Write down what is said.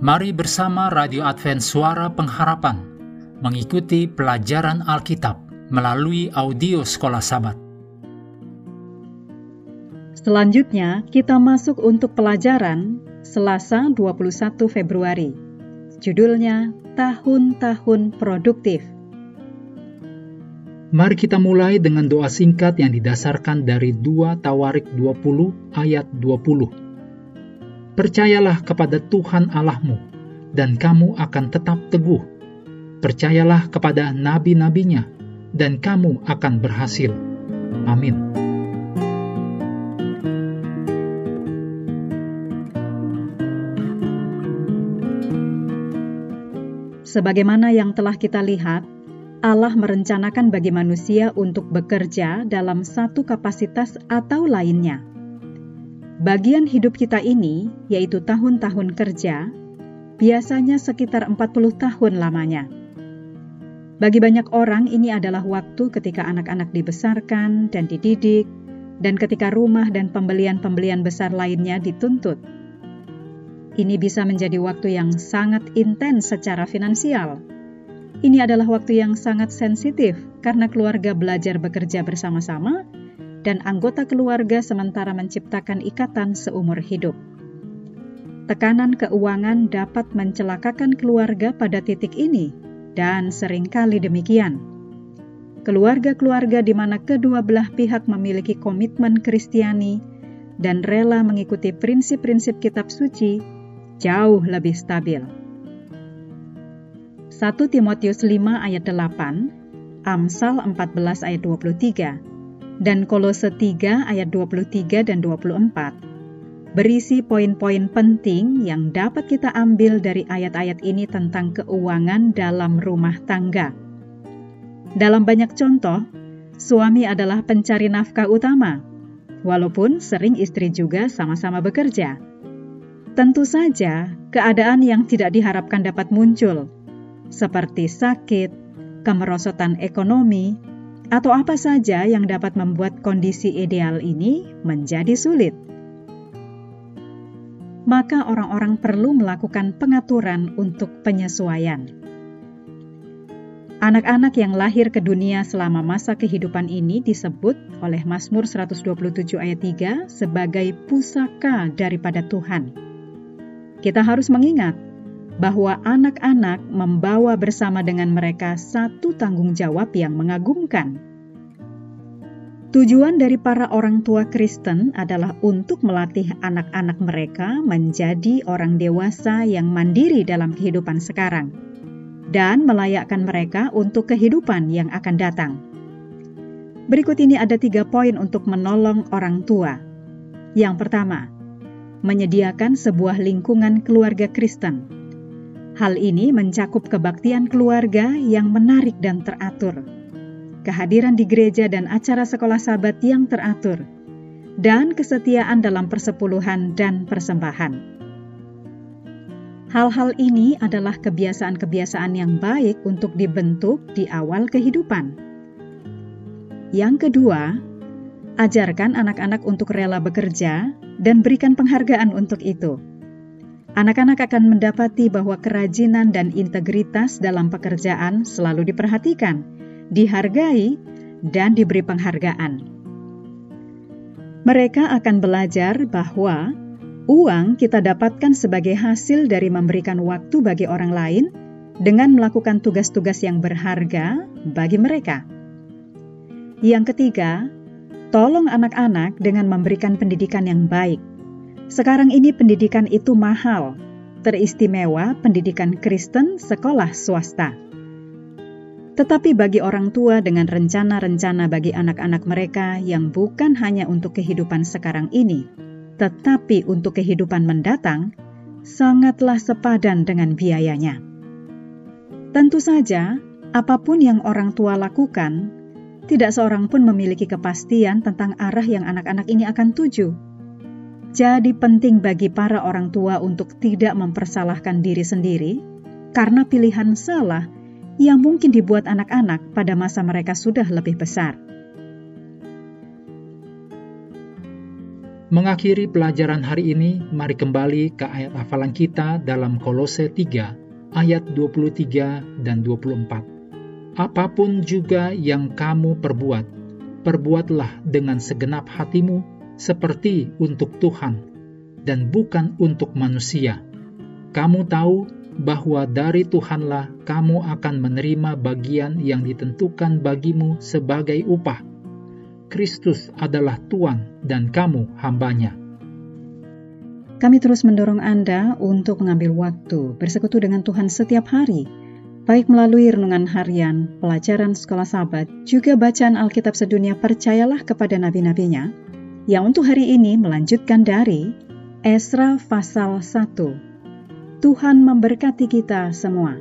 Mari bersama Radio Advent Suara Pengharapan mengikuti pelajaran Alkitab melalui audio Sekolah Sabat. Selanjutnya, kita masuk untuk pelajaran Selasa 21 Februari. Judulnya Tahun-Tahun Produktif. Mari kita mulai dengan doa singkat yang didasarkan dari 2 Tawarik 20 ayat 20 Percayalah kepada Tuhan Allahmu, dan kamu akan tetap teguh. Percayalah kepada nabi-nabinya, dan kamu akan berhasil. Amin. Sebagaimana yang telah kita lihat, Allah merencanakan bagi manusia untuk bekerja dalam satu kapasitas atau lainnya Bagian hidup kita ini, yaitu tahun-tahun kerja, biasanya sekitar 40 tahun lamanya. Bagi banyak orang, ini adalah waktu ketika anak-anak dibesarkan dan dididik, dan ketika rumah dan pembelian-pembelian besar lainnya dituntut. Ini bisa menjadi waktu yang sangat intens secara finansial. Ini adalah waktu yang sangat sensitif karena keluarga belajar bekerja bersama-sama dan anggota keluarga sementara menciptakan ikatan seumur hidup. Tekanan keuangan dapat mencelakakan keluarga pada titik ini, dan sering kali demikian. Keluarga-keluarga di mana kedua belah pihak memiliki komitmen Kristiani dan rela mengikuti prinsip-prinsip kitab suci jauh lebih stabil. 1 Timotius 5 ayat 8, Amsal 14 ayat 23, dan Kolose 3 ayat 23 dan 24 berisi poin-poin penting yang dapat kita ambil dari ayat-ayat ini tentang keuangan dalam rumah tangga. Dalam banyak contoh, suami adalah pencari nafkah utama, walaupun sering istri juga sama-sama bekerja. Tentu saja, keadaan yang tidak diharapkan dapat muncul, seperti sakit, kemerosotan ekonomi, atau apa saja yang dapat membuat kondisi ideal ini menjadi sulit. Maka orang-orang perlu melakukan pengaturan untuk penyesuaian. Anak-anak yang lahir ke dunia selama masa kehidupan ini disebut oleh Mazmur 127 ayat 3 sebagai pusaka daripada Tuhan. Kita harus mengingat bahwa anak-anak membawa bersama dengan mereka satu tanggung jawab yang mengagumkan. Tujuan dari para orang tua Kristen adalah untuk melatih anak-anak mereka menjadi orang dewasa yang mandiri dalam kehidupan sekarang dan melayakkan mereka untuk kehidupan yang akan datang. Berikut ini ada tiga poin untuk menolong orang tua. Yang pertama, menyediakan sebuah lingkungan keluarga Kristen Hal ini mencakup kebaktian keluarga yang menarik dan teratur, kehadiran di gereja dan acara sekolah sahabat yang teratur, dan kesetiaan dalam persepuluhan dan persembahan. Hal-hal ini adalah kebiasaan-kebiasaan yang baik untuk dibentuk di awal kehidupan. Yang kedua, ajarkan anak-anak untuk rela bekerja dan berikan penghargaan untuk itu anak-anak akan mendapati bahwa kerajinan dan integritas dalam pekerjaan selalu diperhatikan, dihargai, dan diberi penghargaan. Mereka akan belajar bahwa uang kita dapatkan sebagai hasil dari memberikan waktu bagi orang lain dengan melakukan tugas-tugas yang berharga bagi mereka. Yang ketiga, tolong anak-anak dengan memberikan pendidikan yang baik sekarang ini pendidikan itu mahal, teristimewa pendidikan Kristen sekolah swasta. Tetapi bagi orang tua dengan rencana-rencana bagi anak-anak mereka yang bukan hanya untuk kehidupan sekarang ini, tetapi untuk kehidupan mendatang, sangatlah sepadan dengan biayanya. Tentu saja, apa pun yang orang tua lakukan, tidak seorang pun memiliki kepastian tentang arah yang anak-anak ini akan tuju jadi penting bagi para orang tua untuk tidak mempersalahkan diri sendiri karena pilihan salah yang mungkin dibuat anak-anak pada masa mereka sudah lebih besar. Mengakhiri pelajaran hari ini, mari kembali ke ayat hafalan kita dalam Kolose 3 ayat 23 dan 24. Apa pun juga yang kamu perbuat, perbuatlah dengan segenap hatimu seperti untuk Tuhan dan bukan untuk manusia. Kamu tahu bahwa dari Tuhanlah kamu akan menerima bagian yang ditentukan bagimu sebagai upah Kristus adalah Tuhan dan kamu hambanya. Kami terus mendorong Anda untuk mengambil waktu bersekutu dengan Tuhan setiap hari, baik melalui renungan harian, pelajaran sekolah sahabat, juga bacaan Alkitab sedunia percayalah kepada nabi-nabinya, yang untuk hari ini melanjutkan dari Esra pasal 1. Tuhan memberkati kita semua.